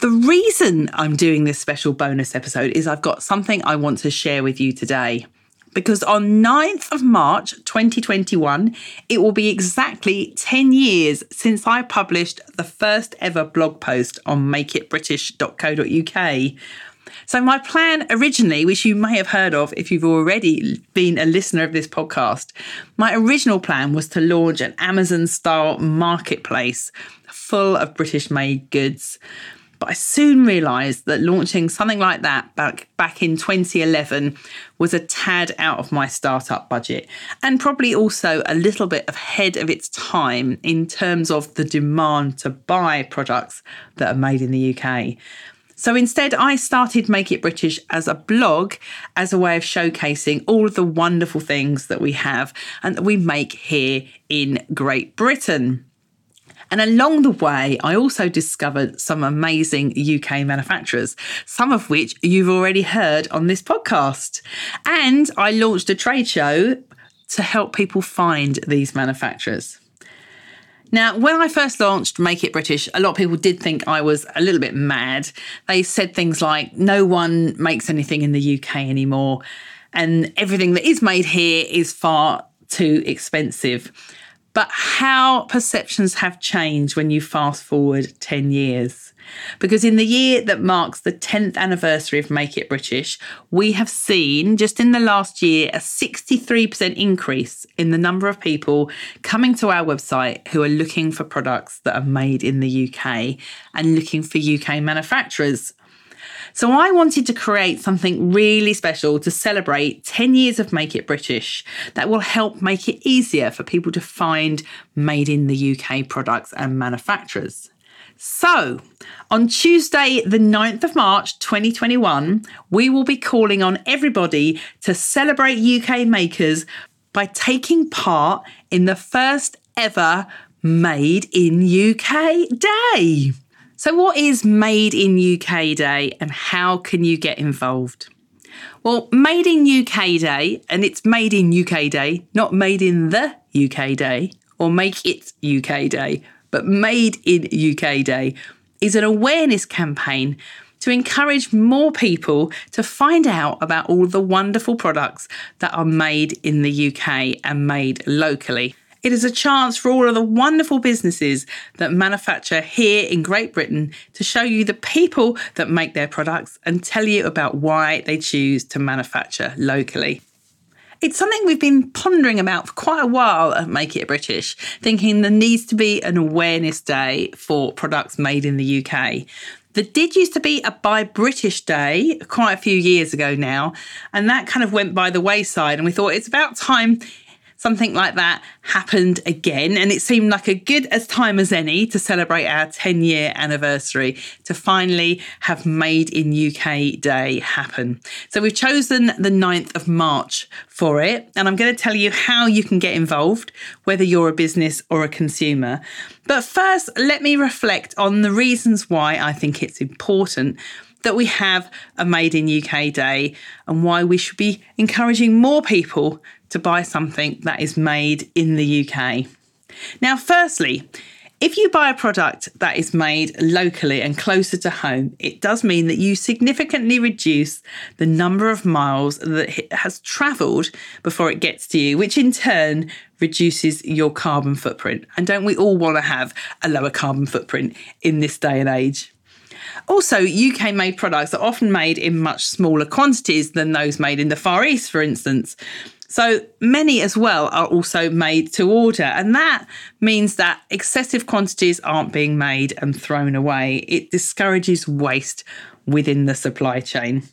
The reason I'm doing this special bonus episode is I've got something I want to share with you today. Because on 9th of March 2021, it will be exactly 10 years since I published the first ever blog post on makeitbritish.co.uk. So, my plan originally, which you may have heard of if you've already been a listener of this podcast, my original plan was to launch an Amazon style marketplace full of British made goods. But I soon realised that launching something like that back, back in 2011 was a tad out of my startup budget and probably also a little bit ahead of its time in terms of the demand to buy products that are made in the UK. So instead, I started Make It British as a blog, as a way of showcasing all of the wonderful things that we have and that we make here in Great Britain. And along the way, I also discovered some amazing UK manufacturers, some of which you've already heard on this podcast. And I launched a trade show to help people find these manufacturers. Now, when I first launched Make It British, a lot of people did think I was a little bit mad. They said things like, no one makes anything in the UK anymore, and everything that is made here is far too expensive but how perceptions have changed when you fast forward 10 years. Because in the year that marks the 10th anniversary of Make It British, we have seen just in the last year a 63% increase in the number of people coming to our website who are looking for products that are made in the UK and looking for UK manufacturers. So I wanted to create something really special to celebrate 10 years of Make It British that will help make it easier for people to find made in the UK products and manufacturers. So, on Tuesday, the 9th of March 2021, we will be calling on everybody to celebrate UK makers by taking part in the first ever Made in UK Day. So, what is Made in UK Day and how can you get involved? Well, Made in UK Day, and it's Made in UK Day, not Made in the UK Day or Make It UK Day, but Made in UK Day is an awareness campaign to encourage more people to find out about all the wonderful products that are made in the UK and made locally. It is a chance for all of the wonderful businesses that manufacture here in Great Britain to show you the people that make their products and tell you about why they choose to manufacture locally. It's something we've been pondering about for quite a while at Make It British, thinking there needs to be an awareness day for products made in the UK. There did used to be a Buy British Day quite a few years ago now, and that kind of went by the wayside. And we thought it's about time something like that happened again. And it seemed like a good as time as any to celebrate our 10 year anniversary to finally have Made in UK Day happen. So we've chosen the 9th of March for it. And I'm going to tell you how you can get involved, whether you're a business or a consumer. But first, let me reflect on the reasons why I think it's important that we have a Made in UK Day and why we should be encouraging more people to buy something that is made in the UK. Now, firstly, if you buy a product that is made locally and closer to home, it does mean that you significantly reduce the number of miles that it has travelled before it gets to you, which in turn reduces your carbon footprint. And don't we all want to have a lower carbon footprint in this day and age? Also, UK made products are often made in much smaller quantities than those made in the Far East, for instance. So many as well are also made to order, and that means that excessive quantities aren't being made and thrown away. It discourages waste within the supply chain.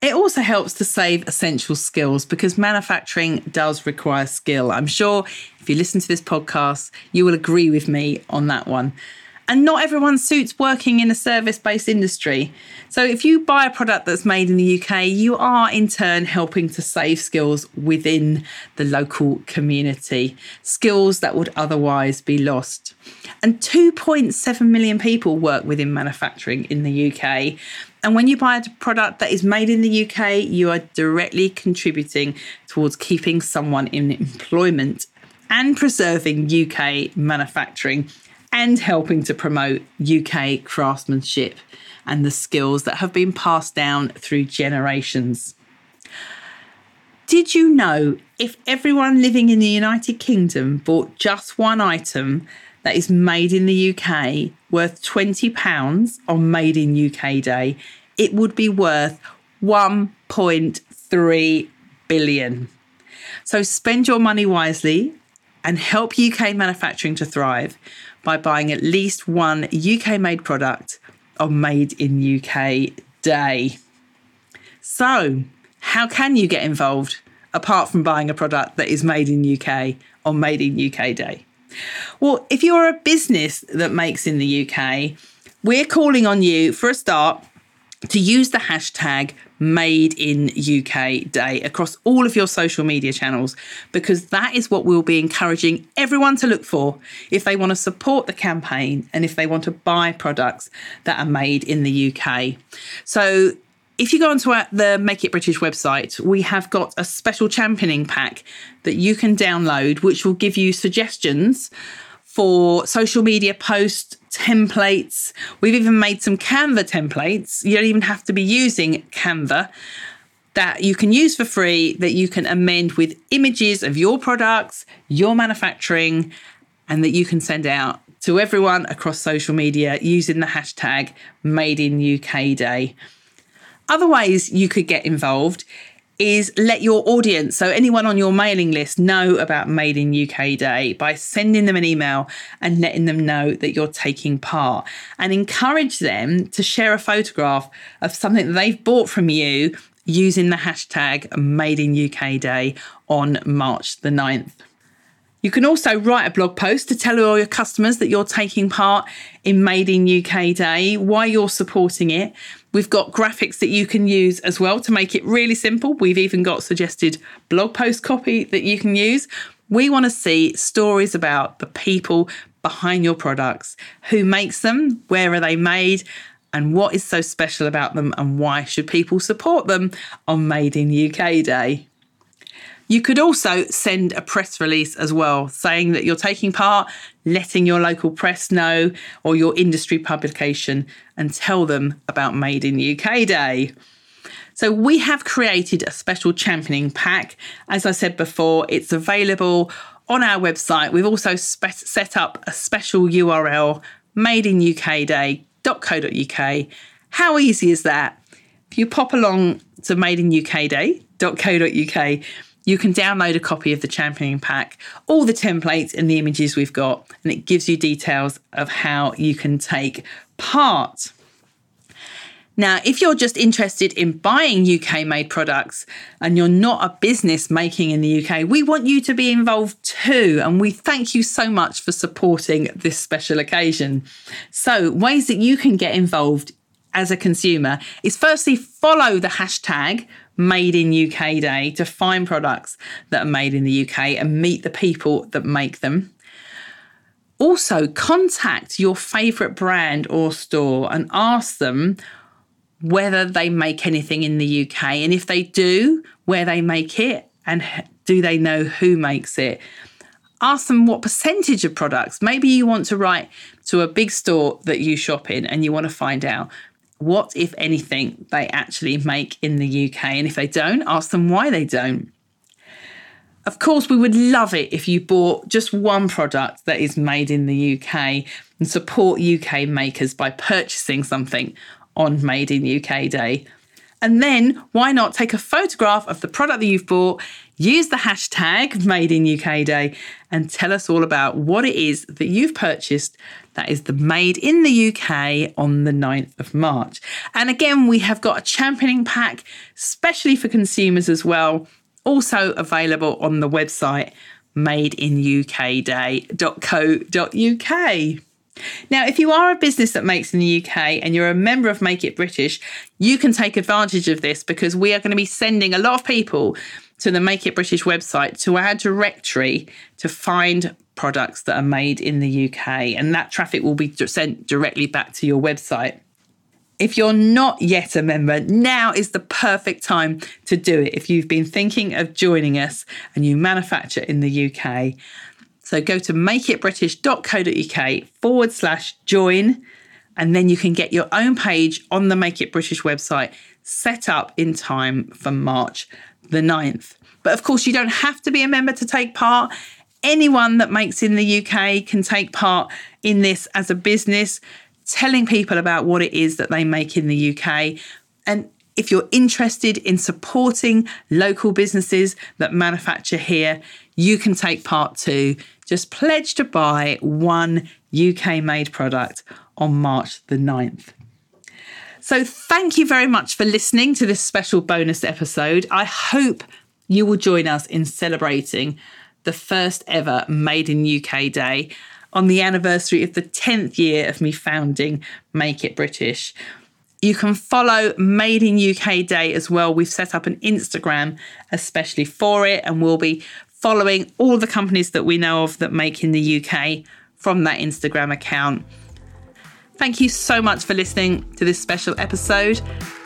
It also helps to save essential skills because manufacturing does require skill. I'm sure if you listen to this podcast, you will agree with me on that one. And not everyone suits working in a service based industry. So if you buy a product that's made in the UK, you are in turn helping to save skills within the local community, skills that would otherwise be lost. And 2.7 million people work within manufacturing in the UK. And when you buy a product that is made in the UK, you are directly contributing towards keeping someone in employment and preserving UK manufacturing and helping to promote UK craftsmanship and the skills that have been passed down through generations. Did you know if everyone living in the United Kingdom bought just one item that is made in the UK worth £20 on Made in UK Day, it would be worth 1.3 billion. So spend your money wisely and help UK manufacturing to thrive by buying at least one UK made product on Made in UK Day. So, how can you get involved apart from buying a product that is made in UK on Made in UK Day? Well, if you're a business that makes in the UK, we're calling on you for a start to use the hashtag made in UK day across all of your social media channels because that is what we'll be encouraging everyone to look for if they want to support the campaign and if they want to buy products that are made in the UK. So if you go onto the Make It British website, we have got a special championing pack that you can download, which will give you suggestions for social media posts, templates. We've even made some Canva templates. You don't even have to be using Canva that you can use for free that you can amend with images of your products, your manufacturing, and that you can send out to everyone across social media using the hashtag Made in UK Day. Other ways you could get involved is let your audience, so anyone on your mailing list, know about Made in UK Day by sending them an email and letting them know that you're taking part and encourage them to share a photograph of something that they've bought from you using the hashtag Made in UK Day on March the 9th. You can also write a blog post to tell all your customers that you're taking part in Made in UK Day, why you're supporting it. We've got graphics that you can use as well to make it really simple. We've even got suggested blog post copy that you can use. We want to see stories about the people behind your products, who makes them, where are they made, and what is so special about them, and why should people support them on Made in UK Day. You could also send a press release as well, saying that you're taking part, letting your local press know or your industry publication and tell them about Made in UK Day. So, we have created a special championing pack. As I said before, it's available on our website. We've also spe- set up a special URL, madeinukday.co.uk. How easy is that? If you pop along to madeinukday.co.uk, you can download a copy of the championing pack, all the templates and the images we've got, and it gives you details of how you can take part. Now, if you're just interested in buying UK made products and you're not a business making in the UK, we want you to be involved too. And we thank you so much for supporting this special occasion. So, ways that you can get involved as a consumer is firstly follow the hashtag Made in UK Day to find products that are made in the UK and meet the people that make them. Also, contact your favourite brand or store and ask them whether they make anything in the UK. And if they do, where they make it and do they know who makes it? Ask them what percentage of products. Maybe you want to write to a big store that you shop in and you want to find out what, if anything, they actually make in the UK. And if they don't, ask them why they don't. Of course, we would love it if you bought just one product that is made in the UK and support UK makers by purchasing something on Made in UK Day. And then why not take a photograph of the product that you've bought, use the hashtag Made in UK Day, and tell us all about what it is that you've purchased that is the Made in the UK on the 9th of March. And again, we have got a championing pack, especially for consumers as well, also available on the website madeinukday.co.uk. Now, if you are a business that makes in the UK and you're a member of Make It British, you can take advantage of this because we are going to be sending a lot of people to the Make It British website to our directory to find products that are made in the UK. And that traffic will be sent directly back to your website. If you're not yet a member, now is the perfect time to do it. If you've been thinking of joining us and you manufacture in the UK, so go to makeitbritish.co.uk forward slash join, and then you can get your own page on the Make It British website set up in time for March the 9th. But of course, you don't have to be a member to take part. Anyone that makes in the UK can take part in this as a business, telling people about what it is that they make in the UK. And if you're interested in supporting local businesses that manufacture here, you can take part too. Just pledge to buy one UK made product on March the 9th. So, thank you very much for listening to this special bonus episode. I hope you will join us in celebrating the first ever Made in UK Day on the anniversary of the 10th year of me founding Make It British. You can follow Made in UK Day as well. We've set up an Instagram especially for it, and we'll be following all the companies that we know of that make in the UK from that Instagram account. Thank you so much for listening to this special episode,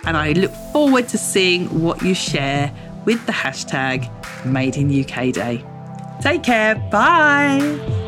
and I look forward to seeing what you share with the hashtag Made in UK Day. Take care. Bye.